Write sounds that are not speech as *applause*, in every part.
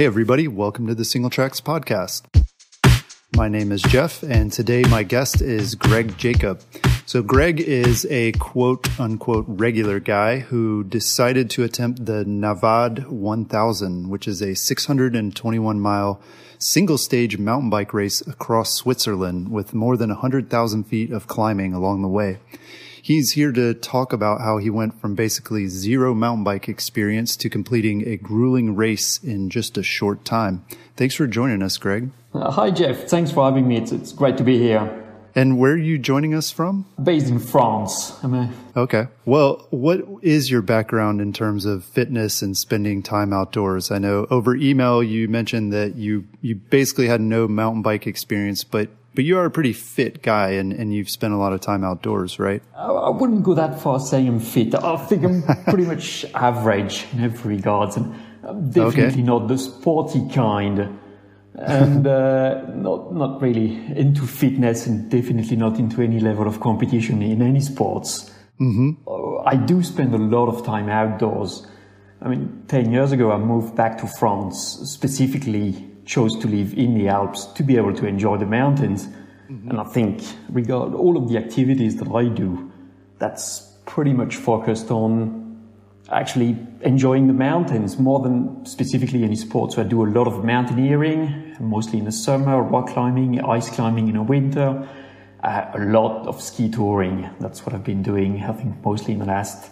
Hey, everybody, welcome to the Singletracks Podcast. My name is Jeff, and today my guest is Greg Jacob. So, Greg is a quote unquote regular guy who decided to attempt the Navad 1000, which is a 621 mile single stage mountain bike race across Switzerland with more than 100,000 feet of climbing along the way. He's here to talk about how he went from basically zero mountain bike experience to completing a grueling race in just a short time. Thanks for joining us, Greg. Uh, hi, Jeff. Thanks for having me. It's, it's great to be here. And where are you joining us from? Based in France. A... Okay. Well, what is your background in terms of fitness and spending time outdoors? I know over email you mentioned that you you basically had no mountain bike experience, but but you are a pretty fit guy and, and you've spent a lot of time outdoors, right? I wouldn't go that far saying I'm fit. I think I'm pretty much *laughs* average in every regard. And I'm definitely okay. not the sporty kind. and uh, not not really into fitness and definitely not into any level of competition in any sports. Mm-hmm. I do spend a lot of time outdoors. I mean, 10 years ago, I moved back to France specifically chose to live in the Alps to be able to enjoy the mountains. Mm-hmm. And I think, regard all of the activities that I do, that's pretty much focused on actually enjoying the mountains more than specifically any sports. So I do a lot of mountaineering, mostly in the summer, rock climbing, ice climbing in the winter, uh, a lot of ski touring. That's what I've been doing, I think, mostly in the last,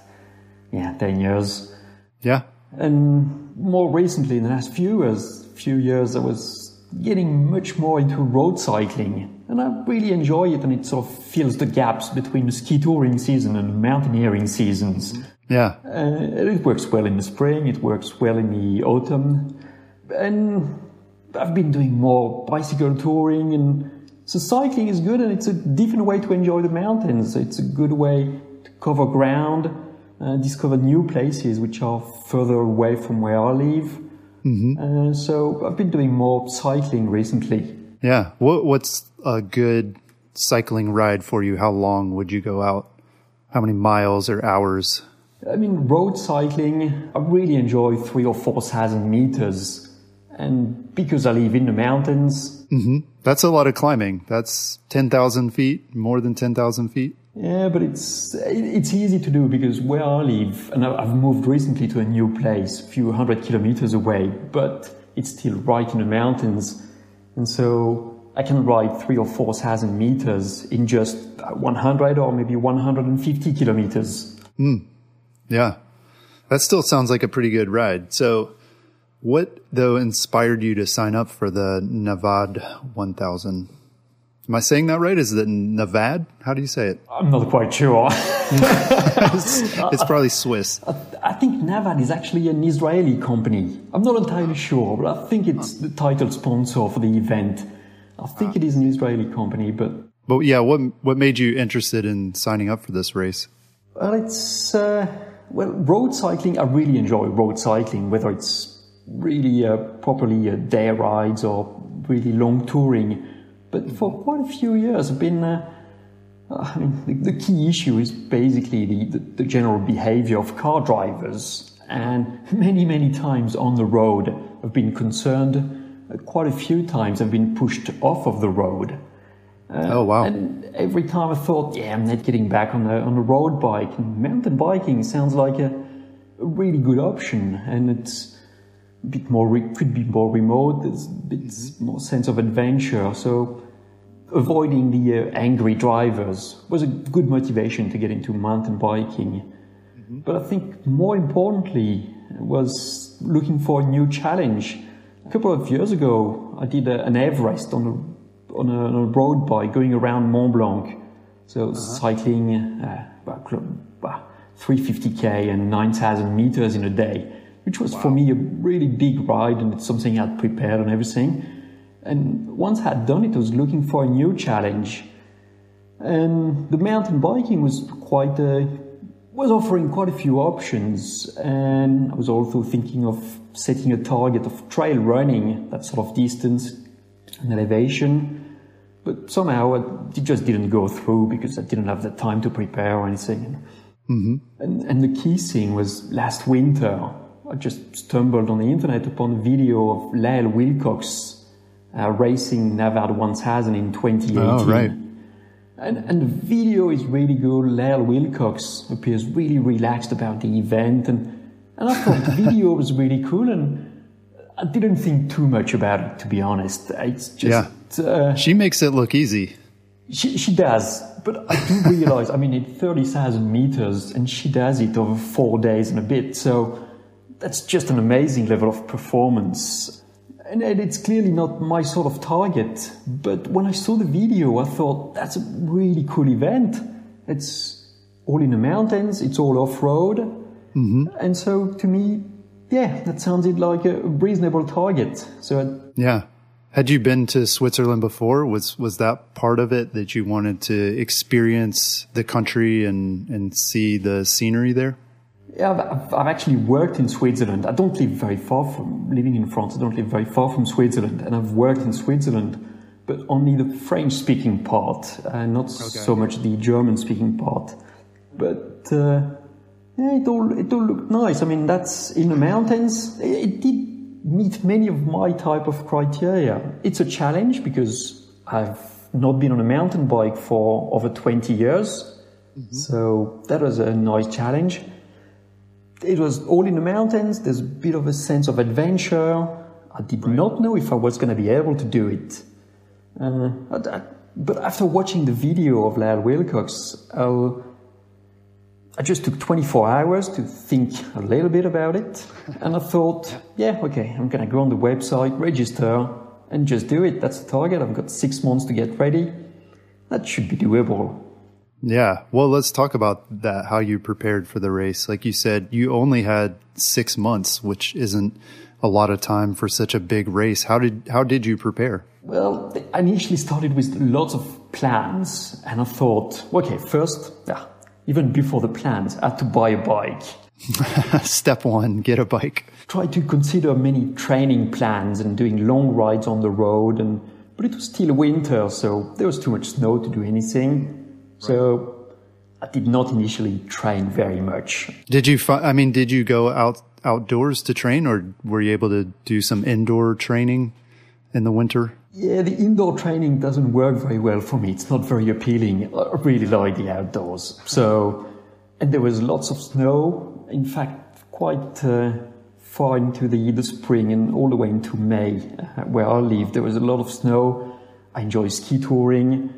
yeah, 10 years. Yeah. And more recently, in the last few years, few years, I was getting much more into road cycling, and I really enjoy it. And it sort of fills the gaps between the ski touring season and the mountaineering seasons. Yeah, uh, it works well in the spring. It works well in the autumn, and I've been doing more bicycle touring and. So cycling is good and it's a different way to enjoy the mountains. It's a good way to cover ground, uh, discover new places which are further away from where I live. Mm-hmm. Uh, so I've been doing more cycling recently. Yeah. What, what's a good cycling ride for you? How long would you go out? How many miles or hours? I mean, road cycling, I really enjoy three or four thousand meters. And because I live in the mountains. Mm-hmm. That's a lot of climbing. That's 10,000 feet, more than 10,000 feet. Yeah, but it's it's easy to do because where I live, and I've moved recently to a new place, a few hundred kilometers away, but it's still right in the mountains, and so I can ride three or four thousand meters in just 100 or maybe 150 kilometers. Mm. Yeah, that still sounds like a pretty good ride. So, what though inspired you to sign up for the Navad 1000? Am I saying that right? Is it Navad? How do you say it? I'm not quite sure. *laughs* it's, it's, probably Swiss. I think Navad is actually an Israeli company. I'm not entirely sure, but I think it's the title sponsor for the event. I think it is an Israeli company, but. But yeah, what what made you interested in signing up for this race? Well, it's uh, well, road cycling. I really enjoy road cycling, whether it's really uh, properly uh, day rides or really long touring. But for quite a few years, I've been. Uh, I mean, the, the, key issue is basically the, the, the, general behavior of car drivers. And many, many times on the road, I've been concerned. Uh, quite a few times, I've been pushed off of the road. Uh, oh wow! And every time I thought, yeah, I'm not getting back on the on a road bike. And mountain biking sounds like a, a really good option, and it's bit more re- could be more remote. There's a bit mm-hmm. more sense of adventure. So avoiding the uh, angry drivers was a good motivation to get into mountain biking. Mm-hmm. But I think more importantly was looking for a new challenge. A couple of years ago, I did a, an Everest on a, on a, on a road bike going around Mont Blanc. So uh-huh. cycling uh, 350k and 9,000 meters in a day which was wow. for me a really big ride and it's something I'd prepared and everything. And once I had done it, I was looking for a new challenge. And the mountain biking was quite a, was offering quite a few options. And I was also thinking of setting a target of trail running, that sort of distance and elevation. But somehow it just didn't go through because I didn't have the time to prepare or anything. Mm-hmm. And, and the key thing was last winter, I just stumbled on the internet upon a video of Lael Wilcox uh, racing Navad 1000 in 2018. Oh, right. And, and the video is really good. Lael Wilcox appears really relaxed about the event. And, and I thought the video *laughs* was really cool. And I didn't think too much about it, to be honest. It's just. Yeah. Uh, she makes it look easy. She, she does. But I do realize, I mean, it's 30,000 meters and she does it over four days and a bit. So that's just an amazing level of performance. And it's clearly not my sort of target. But when I saw the video, I thought that's a really cool event. It's all in the mountains, it's all off road. Mm-hmm. And so to me, yeah, that sounded like a reasonable target. So I, yeah. Had you been to Switzerland before? Was was that part of it that you wanted to experience the country and and see the scenery there? Yeah, I've, I've, actually worked in Switzerland. I don't live very far from living in France. I don't live very far from Switzerland, and I've worked in Switzerland, but only the French-speaking part, uh, not okay. so much the German-speaking part. But uh, yeah, it all it all looked nice. I mean, that's in the mountains. It, it did meet many of my type of criteria. It's a challenge because I've not been on a mountain bike for over 20 years. Mm-hmm. So that was a nice challenge. It was all in the mountains. There's a bit of a sense of adventure. I did right. not know if I was going to be able to do it. Uh, but after watching the video of Lael Wilcox, I just took 24 hours to think a little bit about it. *laughs* And I thought, yeah, okay, I'm going to go on the website, register, and just do it. That's the target. I've got six months to get ready. That should be doable. Yeah. Well, let's talk about that, how you prepared for the race. Like you said, you only had six months, which isn't a lot of time for such a big race. How did, how did you prepare? Well, I initially started with lots of plans and I thought, okay, first, yeah, even before the plans, I had to buy a bike. *laughs* Step one, get a bike. Try to consider many training plans and doing long rides on the road and but it was still winter, so there was too much snow to do anything. So I did not initially train very much. Did you fi- I mean did you go out outdoors to train or were you able to do some indoor training in the winter? Yeah, the indoor training doesn't work very well for me. It's not very appealing. I really like the outdoors. So, and there was lots of snow. In fact, quite uh, far into the, the spring and all the way into May, uh, where I live, there was a lot of snow. I enjoy ski touring,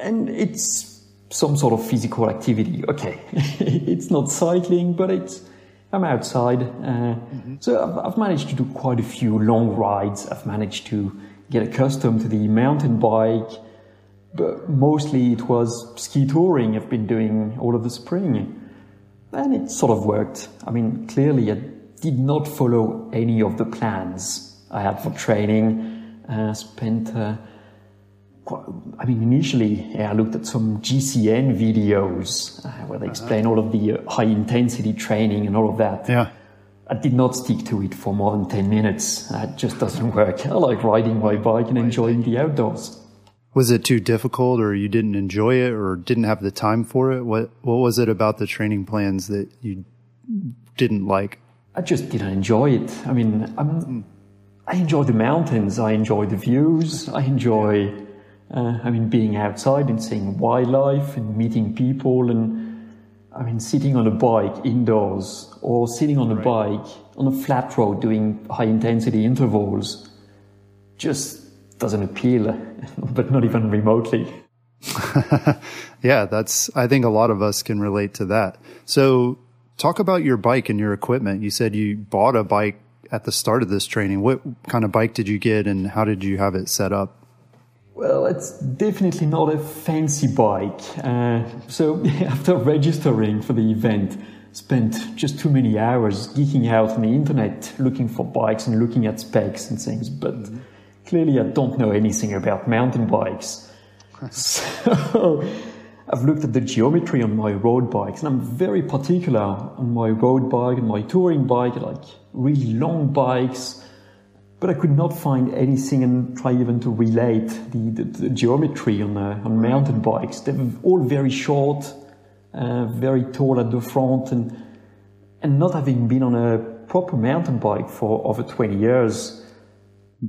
and it's some sort of physical activity. Okay, *laughs* it's not cycling, but it's I'm outside. Uh, mm-hmm. So I've, I've managed to do quite a few long rides. I've managed to get accustomed to the mountain bike. But mostly it was ski touring I've been doing all of the spring. And it sort of worked. I mean, clearly I did not follow any of the plans I had for training. Uh, spent, uh, I mean, initially yeah, I looked at some GCN videos uh, where they uh-huh. explain all of the uh, high intensity training and all of that. Yeah. I did not stick to it for more than 10 minutes. It just doesn't *laughs* work. I like riding my bike and enjoying the outdoors. Was it too difficult or you didn't enjoy it or didn't have the time for it? What, what was it about the training plans that you didn't like? I just didn't enjoy it. I mean, I'm, I enjoy the mountains. I enjoy the views. I enjoy, uh, I mean, being outside and seeing wildlife and meeting people and, I mean, sitting on a bike indoors or sitting on a right. bike on a flat road doing high intensity intervals just doesn't appeal, *laughs* but not even remotely. *laughs* yeah, that's, I think a lot of us can relate to that. So talk about your bike and your equipment. You said you bought a bike at the start of this training. What kind of bike did you get and how did you have it set up? Well, it's definitely not a fancy bike. Uh, so *laughs* after registering for the event, spent just too many hours geeking out on the internet, looking for bikes and looking at specs and things. But mm-hmm. clearly, I don't know anything about mountain bikes. *laughs* so I've looked at the geometry on my road bikes, and I'm very particular on my road bike and my touring bike, like really long bikes but I could not find anything and try even to relate the, the, the geometry on, uh, on mountain bikes. They're all very short, uh, very tall at the front, and and not having been on a proper mountain bike for over 20 years.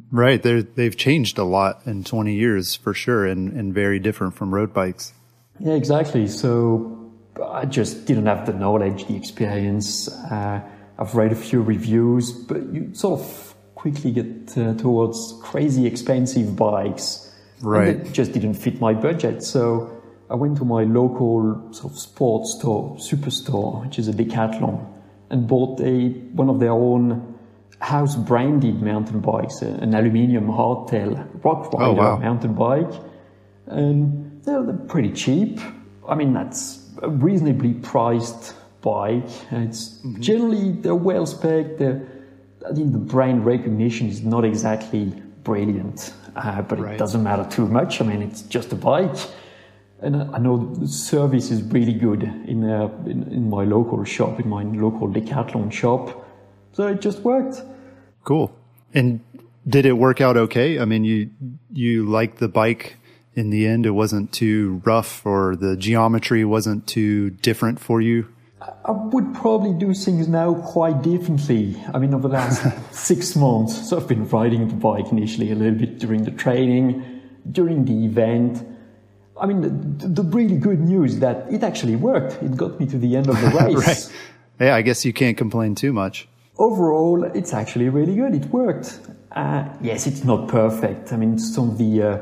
Right. they they've changed a lot in 20 years for sure and, and very different from road bikes. Yeah, exactly. So I just didn't have the knowledge, the experience. Uh, I've read a few reviews, but you sort of quickly get uh, towards crazy expensive bikes. Right. And it just didn't fit my budget. So I went to my local sort of sports store, superstore, which is a Decathlon, and bought a one of their own house branded mountain bikes, an aluminium hardtail Rockrider oh, wow. mountain bike, and they're, they're pretty cheap. I mean, that's a reasonably priced bike. It's mm-hmm. generally they're well spec. I think the brain recognition is not exactly brilliant, uh, but right. it doesn't matter too much. I mean, it's just a bike and I know the service is really good in, uh, in, in my local shop, in my local Decathlon shop. So it just worked. Cool. And did it work out okay? I mean, you you liked the bike in the end. It wasn't too rough, or the geometry wasn't too different for you. I would probably do things now quite differently. I mean, over the last *laughs* six months, so I've been riding the bike initially a little bit during the training, during the event I mean, the, the, really good news that it actually worked. It got me to the end of the *laughs* race. right. Yeah, I guess you can't complain too much. Overall, it's actually really good. It worked. Uh, yes, it's not perfect. I mean, some of the, uh,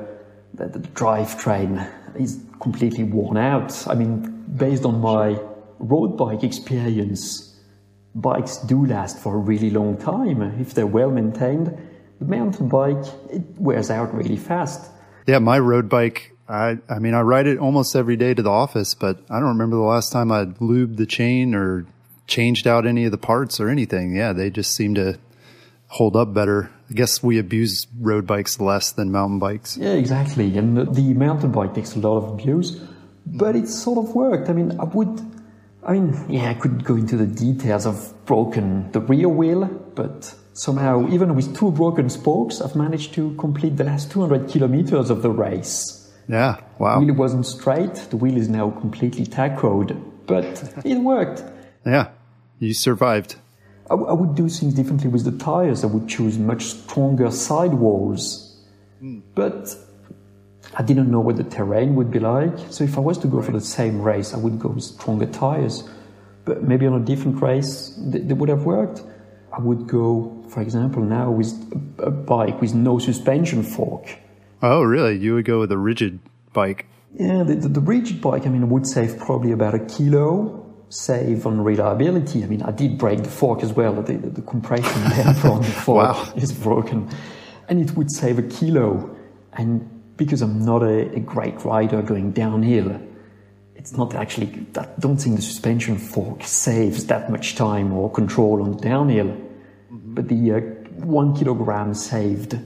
the, the drivetrain is completely worn out. I mean, based on my road bike experience, bikes do last for a really long time if they're well maintained. The mountain bike, it wears out really fast. Yeah, my road bike I, I mean, I ride it almost every day to the office, but I don't remember the last time I lubed the chain or changed out any of the parts or anything. Yeah, they just seem to hold up better. I guess we abuse road bikes less than mountain bikes. Yeah, exactly. And the, the mountain bike takes a lot of abuse, but it sort of worked. I mean, I would, I mean, yeah, I could go into the details of broken the rear wheel, but somehow, even with two broken spokes, I've managed to complete the last 200 kilometers of the race. Yeah, wow. The wheel wasn't straight. The wheel is now completely tackoed, but it worked. Yeah, you survived. I, I, would do things differently with the tires. I would choose much stronger sidewalls. Mm. But I didn't know what the terrain would be like. So if I was to go right. for the same race, I would go with stronger tires. But maybe on a different race, they, they would have worked. I would go, for example, now with a, a bike with no suspension fork Oh, really? You would go with a rigid bike? Yeah, the, the, the rigid bike, I mean, would save probably about a kilo save on reliability. I mean, I did break the fork as well. The, the, the compression *laughs* damper on the fork wow. is broken. And it would save a kilo. And because I'm not a, a, great rider going downhill, it's not actually, I don't think the suspension fork saves that much time or control on the downhill. Mm-hmm. But the uh, one kilogram saved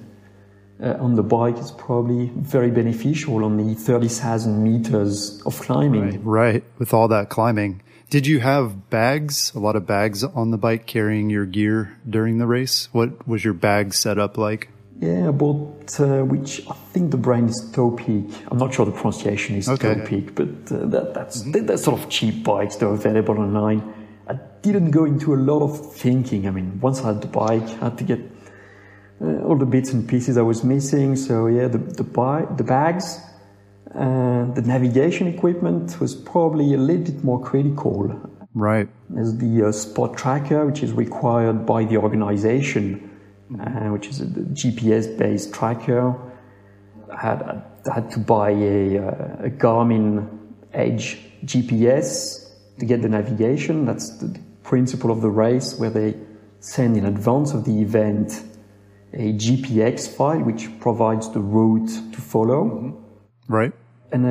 uh, on the bike is probably very beneficial on the 30,000 meters of climbing. Right, right, with all that climbing. Did you have bags, a lot of bags on the bike carrying your gear during the race? What was your bag setup like? Yeah, I bought, uh, which I think the brand is Topeak. I'm not sure the pronunciation is okay. Topeak, but uh, that, that's, mm-hmm. that's sort of cheap bikes. They're available online. I didn't go into a lot of thinking. I mean, once I had the bike, I had to get uh, all the bits and pieces I was missing. So yeah, the the, buy, the bags, uh, the navigation equipment was probably a little bit more critical. Right. There's the uh, spot tracker, which is required by the organization, uh, which is a GPS-based tracker. I had, I had to buy a, uh, a Garmin Edge GPS to get the navigation. That's the principle of the race, where they send in advance of the event a GPX file which provides the route to follow. Mm-hmm. Right. And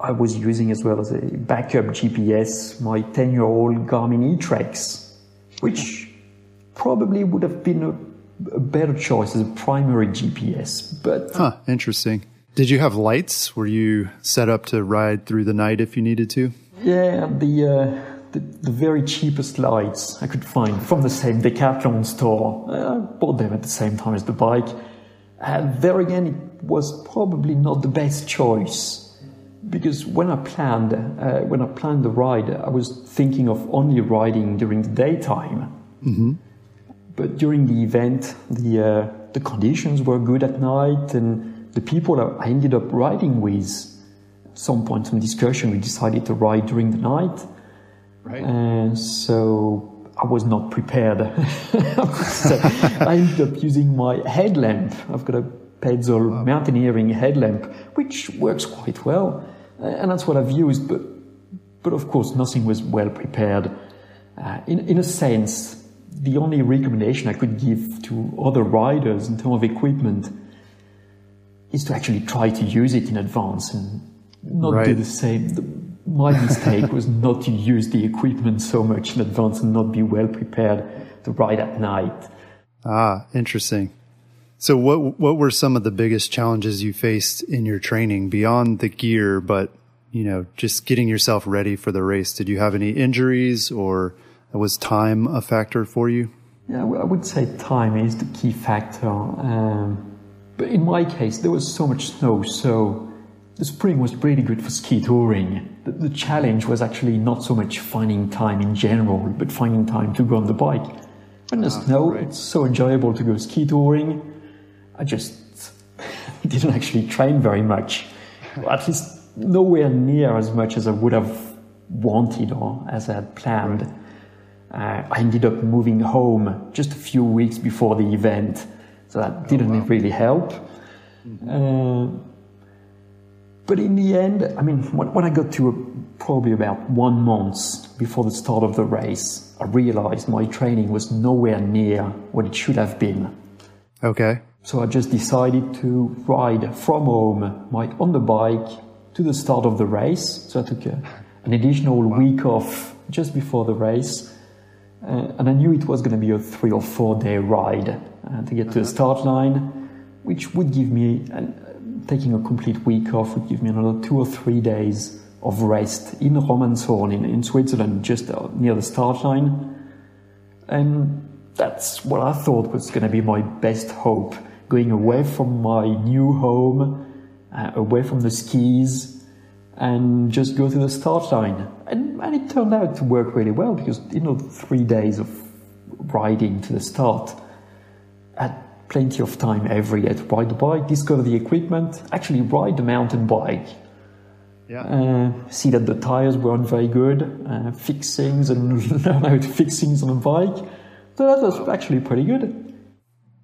I, I was using as well as a backup GPS my 10 year old Garmin eTrex, which probably would have been a, a, better choice as a primary GPS. But huh, interesting. Did you have lights? Were you set up to ride through the night if you needed to? Yeah, the uh, the, the, very cheapest lights I could find from the same Decathlon store. Uh, I bought them at the same time as the bike. And there again, it was probably not the best choice because when I planned uh, when I planned the ride, I was thinking of only riding during the daytime. Mm-hmm. But during the event, the uh, the conditions were good at night, and the people I ended up riding with, at some point in discussion, we decided to ride during the night. Right. And so I was not prepared. *laughs* I ended up using my headlamp. I've got a Petzl wow. mountaineering headlamp, which works quite well, and that's what I've used. But, but of course, nothing was well prepared. Uh, in, in a sense, the only recommendation I could give to other riders in terms of equipment is to actually try to use it in advance and not right. do the same. My mistake was not to use the equipment so much in advance and not be well prepared to ride at night. Ah, interesting. So what what were some of the biggest challenges you faced in your training beyond the gear, but you know, just getting yourself ready for the race? Did you have any injuries or was time a factor for you? Yeah, I would say time is the key factor. Um, but in my case, there was so much snow, so the spring was pretty good for ski touring. The, the, challenge was actually not so much finding time in general, but finding time to go on the bike. When there's ah, snow, right. it's so enjoyable to go ski touring. I just *laughs* didn't actually train very much, at least nowhere near as much as I would have wanted or as I had planned. Right. Uh, I ended up moving home just a few weeks before the event, so that oh, didn't wow. really help. Mm-hmm. Uh, but in the end, I mean, when, when I got to a, probably about one month before the start of the race, I realized my training was nowhere near what it should have been. Okay. So I just decided to ride from home, my on the bike, to the start of the race. So I took a, an additional wow. week off just before the race uh, and I knew it was going to be a three or four day ride uh, to get to the uh-huh. start line, which would give me, uh, taking a complete week off, would give me another two or three days of rest in Romanshorn in, in Switzerland, just uh, near the start line. And that's what I thought was going to be my best hope going away from my new home, uh, away from the skis, and just go to the start line. And, and it turned out to work really well because, you know, three days of riding to the start, had plenty of time every day to ride the bike, discover the equipment, actually ride the mountain bike. Yeah. Uh, see that the tires weren't very good, uh, fix things and *laughs* learn how to fix things on a bike. So that was actually pretty good.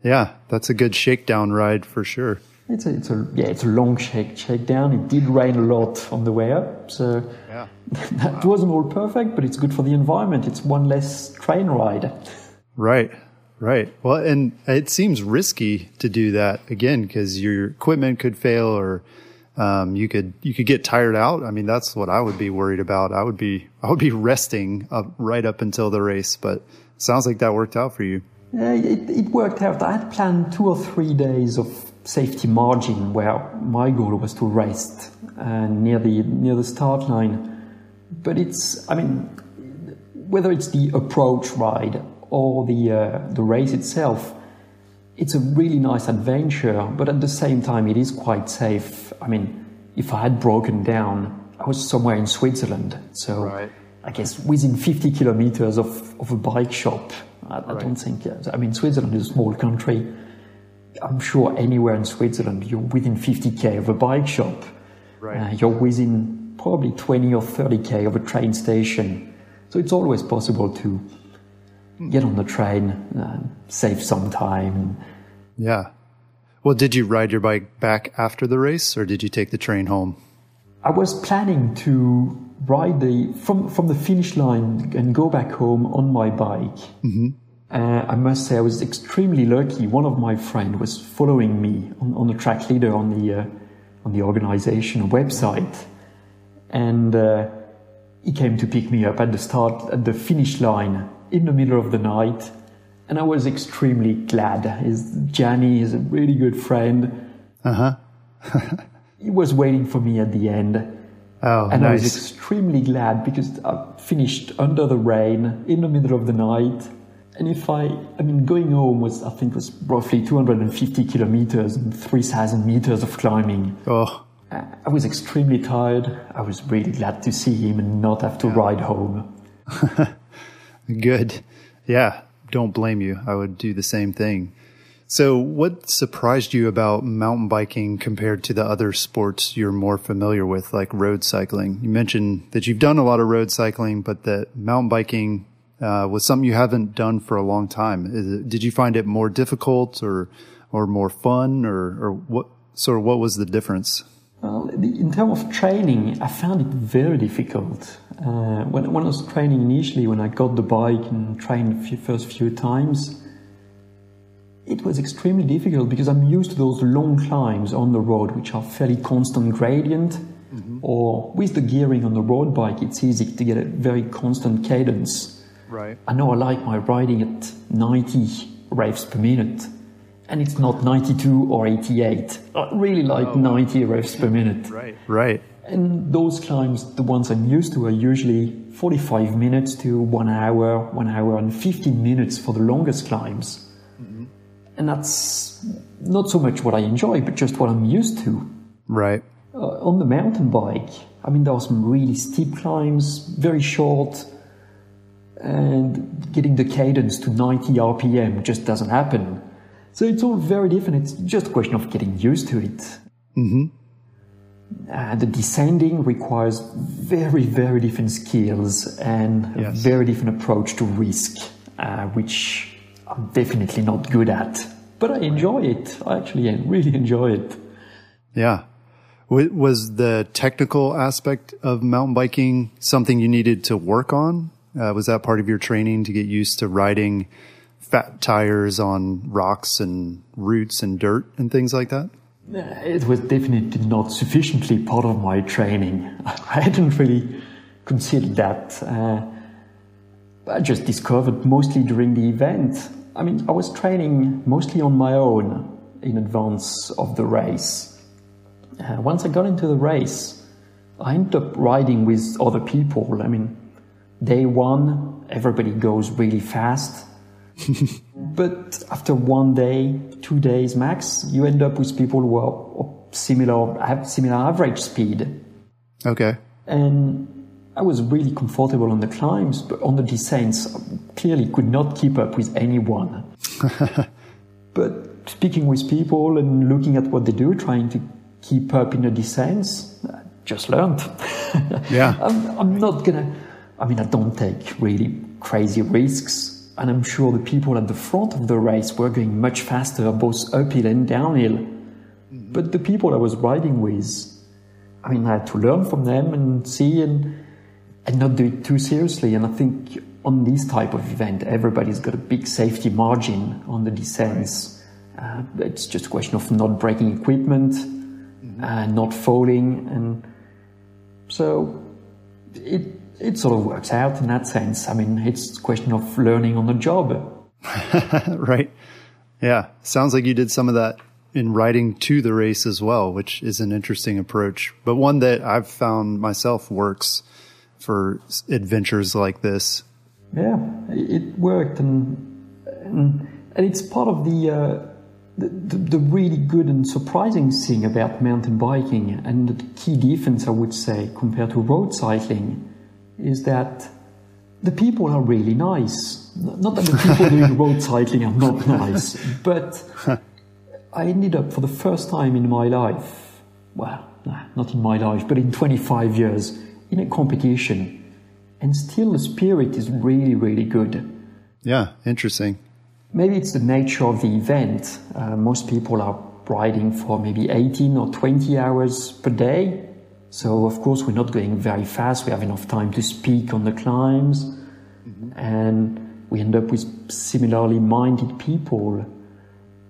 Yeah, that's a good shakedown ride for sure. It's a, it's a yeah, it's a long shake shakedown. It did rain a lot on the way up, so yeah. *laughs* that wow. wasn't all perfect, but it's good for the environment. It's one less train ride. Right, right. Well, and it seems risky to do that again because your equipment could fail or um, you could you could get tired out. I mean, that's what I would be worried about. I would be I would be resting up right up until the race, but sounds like that worked out for you. Yeah, it, it worked out. I had planned two or three days of safety margin where my goal was to rest uh, near the near the start line. But it's, I mean, whether it's the approach ride or the uh, the race itself, it's a really nice adventure. But at the same time, it is quite safe. I mean, if I had broken down, I was somewhere in Switzerland, so right. I guess within 50 kilometers of, of a bike shop. I, right. I don't think. I mean, Switzerland is a small country I'm sure anywhere in Switzerland, you're within 50k of a bike shop. Right. Uh, you're within probably 20 or 30k of a train station. So it's always possible to get on the train, uh, save some time. Yeah. Well, did you ride your bike back after the race or did you take the train home? I was planning to ride the from from the finish line and go back home on my bike. Mm-hmm. Uh, I must say I was extremely lucky. One of my friends was following me on, on the track leader on the uh, on the organization website, and uh, he came to pick me up at the start at the finish line in the middle of the night, and I was extremely glad. His Gianni is a really good friend. Uh huh. *laughs* he was waiting for me at the end. Oh, and nice. I was extremely glad because I finished under the rain in the middle of the night and if I, I mean, going home was, I think, was roughly 250 kilometers and 3,000 meters of climbing. Oh. I was extremely tired. I was really glad to see him and not have to yeah. ride home. *laughs* Good. Yeah. don't blame you. I would do the same thing. So, what surprised you about mountain biking compared to the other sports you're more familiar with, like road cycling? You mentioned that you've done a lot of road cycling, but that mountain biking uh, was something you haven't done for a long time. It, did you find it more difficult, or or more fun, or or what? Sort of, what was the difference? Well, in terms of training, I found it very difficult. Uh, when, when I was training initially, when I got the bike and trained the first few times, it was extremely difficult because I'm used to those long climbs on the road, which are fairly constant gradient. Mm-hmm. Or with the gearing on the road bike, it's easy to get a very constant cadence. Right. I know I like my riding at 90 revs per minute, and it's not 92 or 88. I really like oh. 90 revs per minute. *laughs* Right. Right. And those climbs, the ones I'm used to, are usually 45 minutes to one hour, one hour and 15 minutes for the longest climbs. And that's not so much what I enjoy, but just what I'm used to. Right. Uh, on the mountain bike, I mean, there are some really steep climbs, very short, and getting the cadence to 90 RPM just doesn't happen. So it's all very different. It's just a question of getting used to it. Mm-hmm. Uh, the descending requires very, very different skills and yes. a very different approach to risk, uh, which I'm definitely not good at, but I enjoy it. I actually *laughs* really enjoy it. Yeah. Was the technical aspect of mountain biking something you needed to work on? Uh, was that part of your training to get used to riding fat tires on rocks and roots and dirt and things like that? It was definitely not sufficiently part of my training. *laughs* I hadn't really considered that. Uh, I just discovered mostly during the event. I mean, I was training mostly on my own in advance of the race. Uh, once I got into the race, I ended up riding with other people. I mean, day one, everybody goes really fast. *laughs* but after one day, two days max, you end up with people who are similar, have similar average speed. Okay. And I was really comfortable on the climbs, but on the descents, clearly could not keep up with anyone. *laughs* but speaking with people and looking at what they do, trying to keep up in the descents, I just learned. *laughs* yeah. I'm, I'm not gonna, I mean, I don't take really crazy risks. And I'm sure the people at the front of the race were going much faster, both uphill and downhill. Mm-hmm. But the people I was riding with, I mean, I had to learn from them and see and and not do it too seriously. And I think on this type of event, everybody's got a big safety margin on the descents. Uh, it's just a question of not breaking equipment, mm-hmm. uh, not falling, and so it it sort of works out in that sense. I mean, it's a question of learning on the job. *laughs* right. Yeah. Sounds like you did some of that in riding to the race as well, which is an interesting approach, but one that I've found myself works for adventures like this. Yeah, it worked, and and, and it's part of the, uh, the, the really good and surprising thing about mountain biking, and the key difference I would say compared to road cycling, is that the people are really nice. Not that the people doing *laughs* road cycling are not nice, but I ended up for the first time in my life, well, not in my life, but in 25 years in a competition, and still the spirit is really, really good. Yeah, interesting. Maybe it's the nature of the event. Uh, most people are riding for maybe 18 or 20 hours per day. So, of course, we're not going very fast. We have enough time to speak on the climbs. Mm-hmm. And we end up with similarly minded people.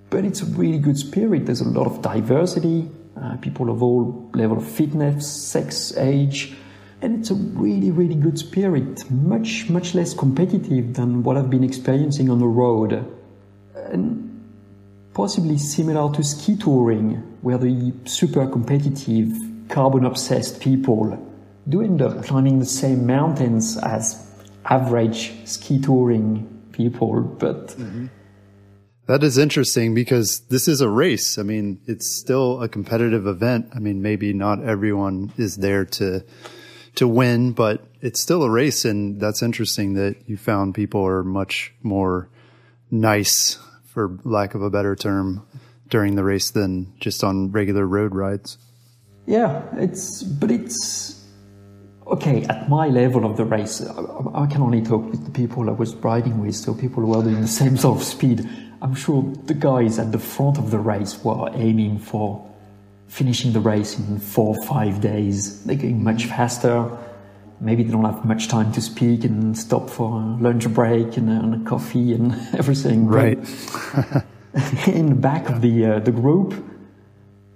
But it's a really good spirit. There's a lot of diversity, uh, people of all level of fitness, sex, age, and it's a really, really good spirit, much, much less competitive than what I've been experiencing on the road. And possibly similar to ski touring, where the super competitive, carbon obsessed people do end up climbing the same mountains as average ski touring people, but. Mm-hmm. That is interesting because this is a race. I mean, it's still a competitive event. I mean, maybe not everyone is there to to win, but it's still a race. And that's interesting that you found people are much more nice, for lack of a better term, during the race than just on regular road rides. Yeah, it's but it's okay at my level of the race. I, I, can only talk with the people I was riding with, so people who are doing the same *laughs* sort of speed. I'm sure the guys at the front of the race were aiming for finishing the race in four or five days. They're going much faster. Maybe they don't have much time to speak and stop for a lunch break and, and a coffee and *laughs* everything. Right. *laughs* in the back of the uh, the group,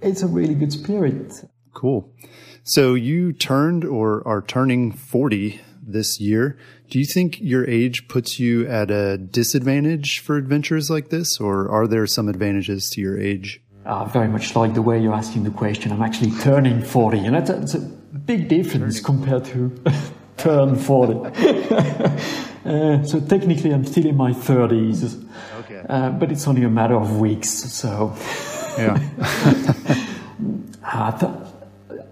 it's a really good spirit. Cool. So you turned or are turning 40 this year. Do you think your age puts you at a disadvantage for adventures like this, or are there some advantages to your age? Uh, very much like the way you're asking the question. I'm actually turning 40, and that's a, that's a big difference compared to *laughs* turn 40. *laughs* uh, so technically, I'm still in my 30s. Okay. Uh, but it's only a matter of weeks, so. Yeah. *laughs* uh, th-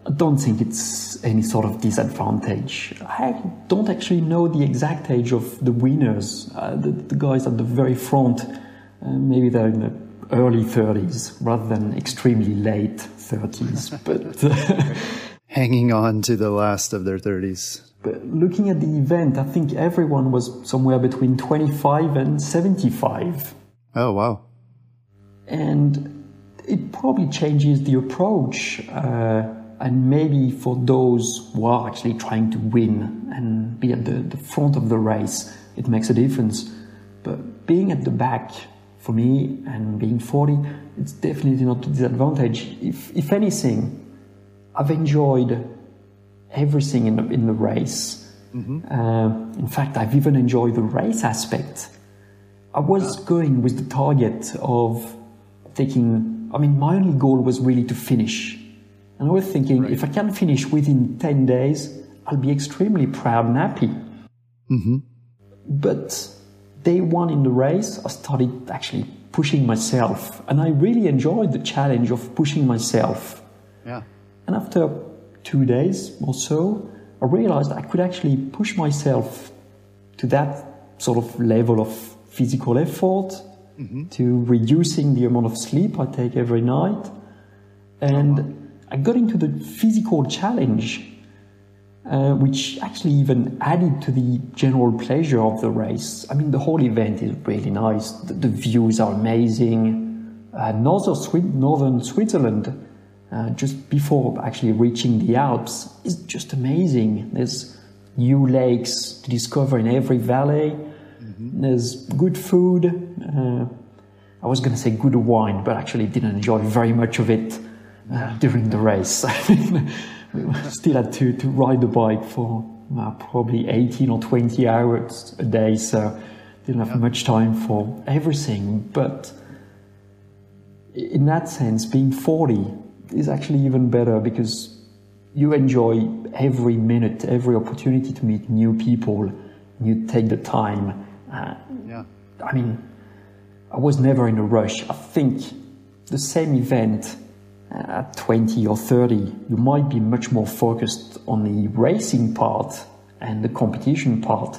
I don't think it's any sort of disadvantage. I don't actually know the exact age of the winners, uh, the, the, guys at the very front. Uh, maybe they're in the early 30s rather than extremely late 30s. *laughs* but uh, *laughs* hanging on to the last of their 30s. But looking at the event, I think everyone was somewhere between 25 and 75. Oh wow! And it probably changes the approach. Uh, and maybe for those who are actually trying to win and be at the, the front of the race, it makes a difference. But being at the back, for me, and being 40, it's definitely not a disadvantage. If, if anything, I've enjoyed everything in the, in the race. Mm-hmm. Uh, in fact, I've even enjoyed the race aspect. I was going with the target of taking, I mean, my only goal was really to finish and I was thinking, right. if I can finish within 10 days, I'll be extremely proud and happy. Mm-hmm. But day one in the race, I started actually pushing myself. And I really enjoyed the challenge of pushing myself. Yeah. And after two days or so, I realized I could actually push myself to that sort of level of physical effort, mm-hmm. to reducing the amount of sleep I take every night. And I got into the physical challenge, uh, which actually even added to the general pleasure of the race. I mean, the whole event is really nice. The, the views are amazing. Uh, northern, northern Switzerland, uh, just before actually reaching the Alps, is just amazing. There's new lakes to discover in every valley. Mm-hmm. There's good food. Uh, I was going to say good wine, but actually didn't enjoy very much of it during the race. *laughs* we still had to, to ride the bike for uh, probably 18 or 20 hours a day, so didn't have yeah. much time for everything. But in that sense, being 40 is actually even better because you enjoy every minute, every opportunity to meet new people. You take the time. Uh, yeah. I mean, I was never in a rush. I think the same event at 20 or 30, you might be much more focused on the racing part and the competition part.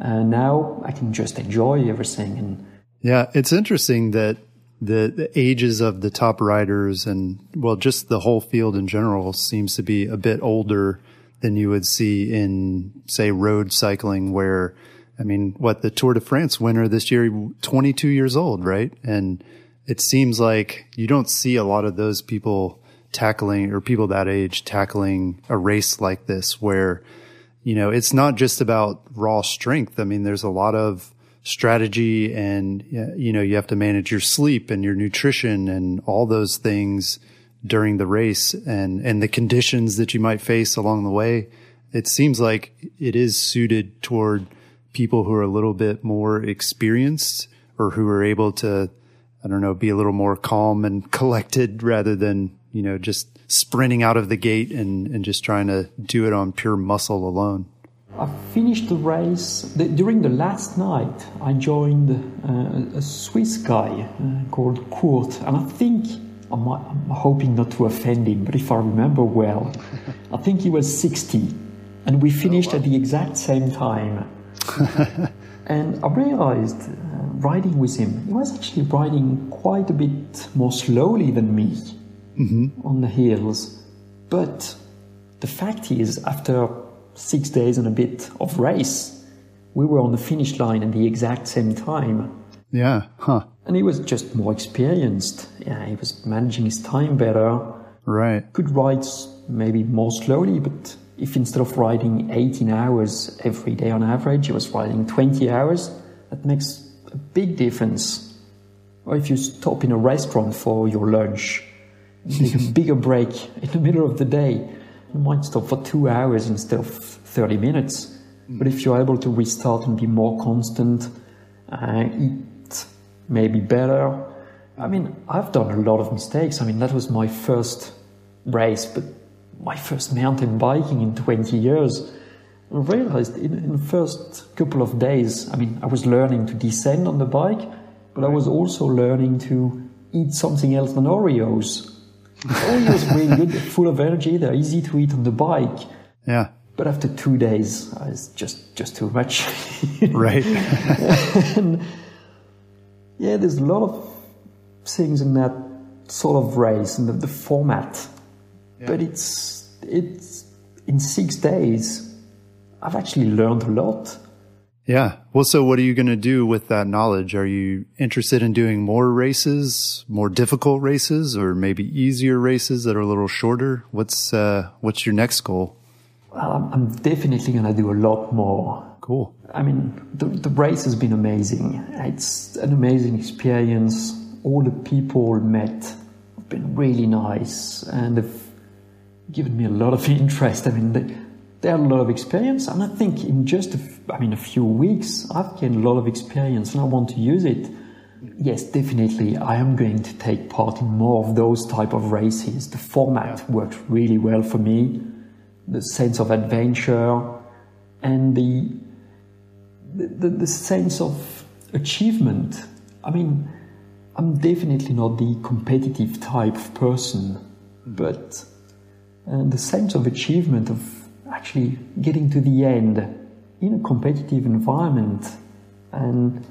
Uh, now I can just enjoy everything. And yeah, it's interesting that the, the ages of the top riders and well, just the whole field in general seems to be a bit older than you would see in say road cycling where I mean, what the Tour de France winner this year, 22 years old, right? And it seems like you don't see a lot of those people tackling or people that age tackling a race like this where, you know, it's not just about raw strength. I mean, there's a lot of strategy and, you know, you have to manage your sleep and your nutrition and all those things during the race and, and the conditions that you might face along the way. It seems like it is suited toward people who are a little bit more experienced or who are able to I don't know, be a little more calm and *laughs* collected rather than, you know, just sprinting out of the gate and, and just trying to do it on pure muscle alone. I finished the race. The, during the last night, I joined uh, a Swiss guy uh, called Kurt, and I think I'm, I'm, hoping not to offend him, but if I remember well, *laughs* I think he was 60, and we finished oh, wow. at the exact same time. *laughs* And I realized uh, riding with him, he was actually riding quite a bit more slowly than me mm-hmm. on the hills. But the fact is, after six days and a bit of race, we were on the finish line at the exact same time. Yeah, huh. And he was just more experienced. Yeah, he was managing his time better. Right. Could ride maybe more slowly, but if instead of riding 18 hours every day on average, you was riding 20 hours, that makes a big difference. Or if you stop in a restaurant for your lunch, take a *laughs* bigger break in the middle of the day, you might stop for two hours instead of 30 minutes. But if you're able to restart and be more constant, uh, eat maybe better. I mean, I've done a lot of mistakes. I mean, that was my first race, but my first mountain biking in 20 years. I realized in, in, the first couple of days, I mean, I was learning to descend on the bike, but I was also learning to eat something else than Oreos. Oreos are really good, full of energy, they're easy to eat on the bike. Yeah. But after two days, it's just, just too much. *laughs* right. and yeah, there's a lot of things in that sort of race and the, the format yeah. But it's it's in six days. I've actually learned a lot. Yeah. Well, so what are you going to do with that knowledge? Are you interested in doing more races, more difficult races, or maybe easier races that are a little shorter? What's uh, what's your next goal? Well, I'm, definitely going to do a lot more. Cool. I mean, the, the race has been amazing. It's an amazing experience. All the people met have been really nice, and they've given me a lot of *laughs* interest. I mean, they, they have a lot of experience, and I think in just a, I mean a few weeks, I've gained a lot of experience, and I want to use it. Yes, definitely, I am going to take part in more of those type of races. The format yeah. worked really well for me. The sense of adventure and the, the, the sense of achievement. I mean, I'm definitely not the competitive type of person, but and the sense of achievement of actually getting to the end in a competitive environment and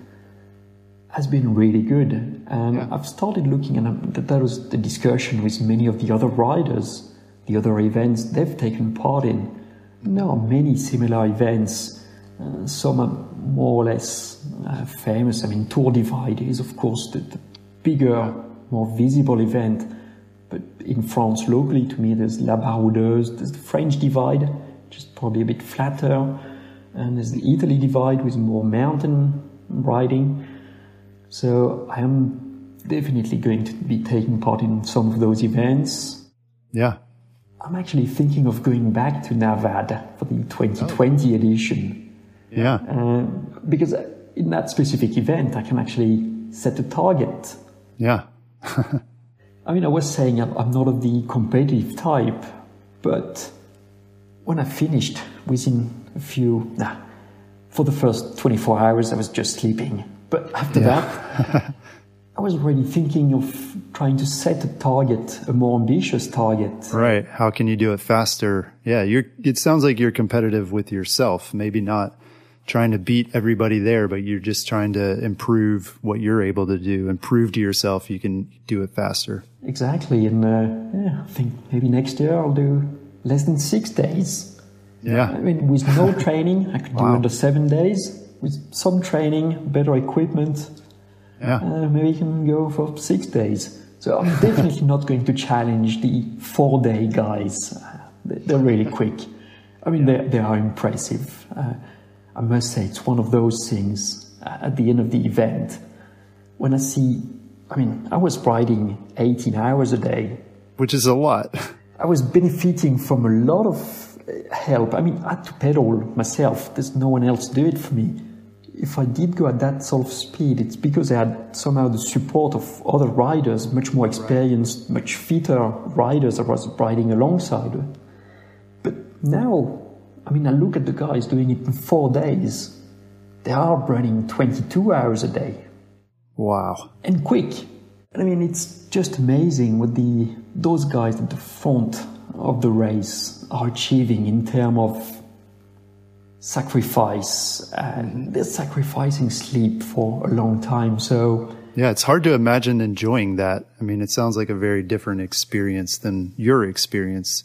has been really good. And yeah. I've started looking, and that was the discussion with many of the other riders, the other events they've taken part in. There are many similar events. Uh, some are more or less uh, famous. I mean, Tour Divide is, of course, the, the bigger, more visible event. But in France, locally, to me, there's La Baroudeuse, there's the French divide, just probably a bit flatter, and there's the Italy divide with more mountain riding. So I am definitely going to be taking part in some of those events. Yeah. I'm actually thinking of going back to Navad for the 2020 oh. edition. Yeah. Uh, because in that specific event, I can actually set a target. Yeah. *laughs* I mean, I was saying I'm not of the competitive type, but when I finished within a few, nah, for the first 24 hours, I was just sleeping. But after yeah. that, *laughs* I was already thinking of trying to set a target, a more ambitious target. Right. How can you do it faster? Yeah. You're, it sounds like you're competitive with yourself, maybe not trying to beat everybody there, but you're just trying to improve what you're able to do and prove to yourself you can do it faster. Exactly. And uh, yeah, I think maybe next year I'll do less than six days. Yeah. I mean, with no *laughs* training, I could wow. do under seven days. With some training, better equipment, yeah. Uh, maybe you can go for six days. So I'm *laughs* definitely not going to challenge the four day guys. They're really quick. I mean, yeah. they, they are impressive. Uh, I must say, it's one of those things uh, at the end of the event when I see, I mean, I was riding 18 hours a day. Which is a lot. *laughs* I was benefiting from a lot of uh, help. I mean, I had to pedal myself. There's no one else to do it for me. If I did go at that sort of speed, it's because I had somehow the support of other riders, much more experienced, much fitter riders I was riding alongside. But now I mean, I look at the guys doing it in four days. They are running 22 hours a day. Wow. And quick. I mean, it's just amazing what the those guys at the front of the race are achieving in terms of sacrifice and they're sacrificing sleep for a long time. So yeah, it's hard to imagine enjoying that. I mean, it sounds like a very different experience than your experience.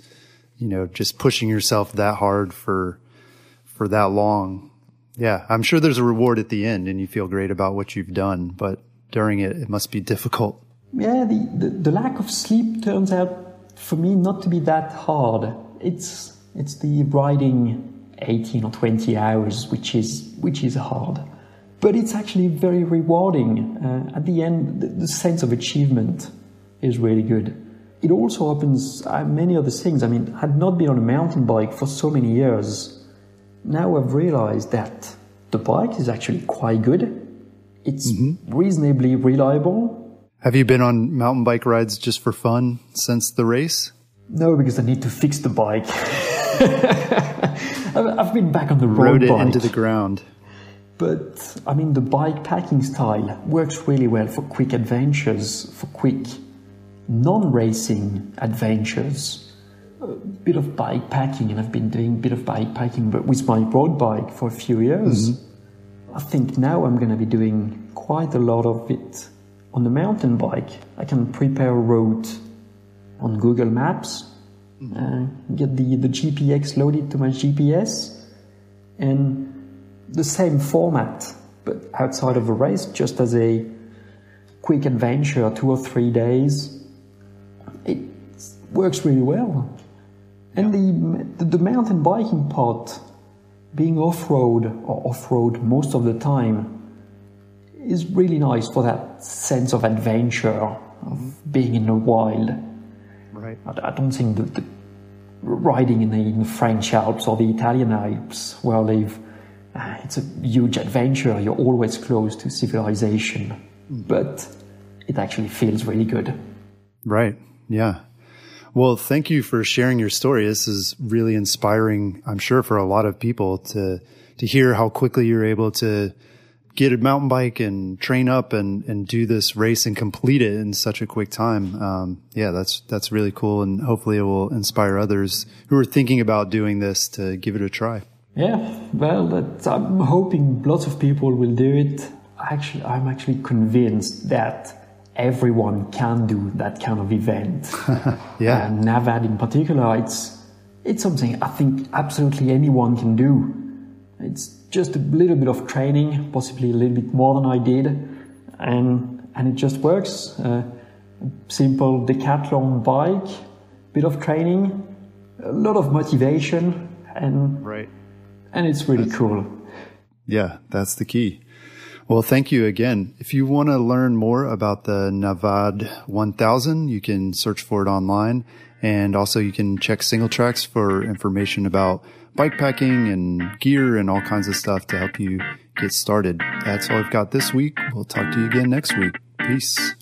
You know, just pushing yourself that hard for for that long. Yeah, I'm sure there's a reward at the end and you feel great about what you've done, but during it, it must be difficult. Yeah, the, the, the lack of sleep turns out for me not to be that hard. It's, it's the riding 18 or 20 hours, which is, which is hard. But it's actually very rewarding. Uh, at the end, the, the, sense of achievement is really good. It also opens uh, many other things. I mean, I had not been on a mountain bike for so many years. Now I've realized that the bike is actually quite good. It's mm-hmm. reasonably reliable. Have you been on mountain bike rides just for fun since the race? No, because I need to fix the bike. *laughs* I've been back on the road Rode it bike. into the ground. But I mean, the bike packing style works really well for quick adventures, for quick non-racing adventures. A bit of bike packing, and I've been doing a bit of bike packing, but with my road bike for a few years. Mm-hmm. I think now I'm going to be doing quite a lot of it on the mountain bike. I can prepare a route on Google Maps, mm-hmm. uh, get the, the GPX loaded to my GPS, and the same format, but outside of a race, just as a quick adventure, two or three days. Works really well. And the, the mountain biking part, being off road or off road most of the time, is really nice for that sense of adventure, of being in the wild. Right. I, I don't think that the riding in the, in the French Alps or the Italian Alps, where I live, uh, it's a huge adventure. You're always close to civilization, mm. but it actually feels really good. Right. Yeah. Well, thank you for sharing your story. This is really inspiring, I'm sure, for a lot of people to to hear how quickly you're able to get a mountain bike and train up and, and do this race and complete it in such a quick time. Um, yeah, that's, that's really cool. And hopefully it will inspire others who are thinking about doing this to give it a try. Yeah, well, I'm hoping lots of people will do it. Actually, I'm actually convinced that everyone can do that kind of event. *laughs* yeah. And Navad in particular, it's it's something I think absolutely anyone can do. It's just a little bit of training, possibly a little bit more than I did, and and it just works. Uh, simple decathlon bike, bit of training, a lot of motivation, and right and it's really that's, cool. Yeah, that's the key. Well, thank you again. If you want to learn more about the Navad 1000, you can search for it online. And also you can check Singletracks for information about bike packing and gear and all kinds of stuff to help you get started. That's all I've got this week. We'll talk to you again next week. Peace.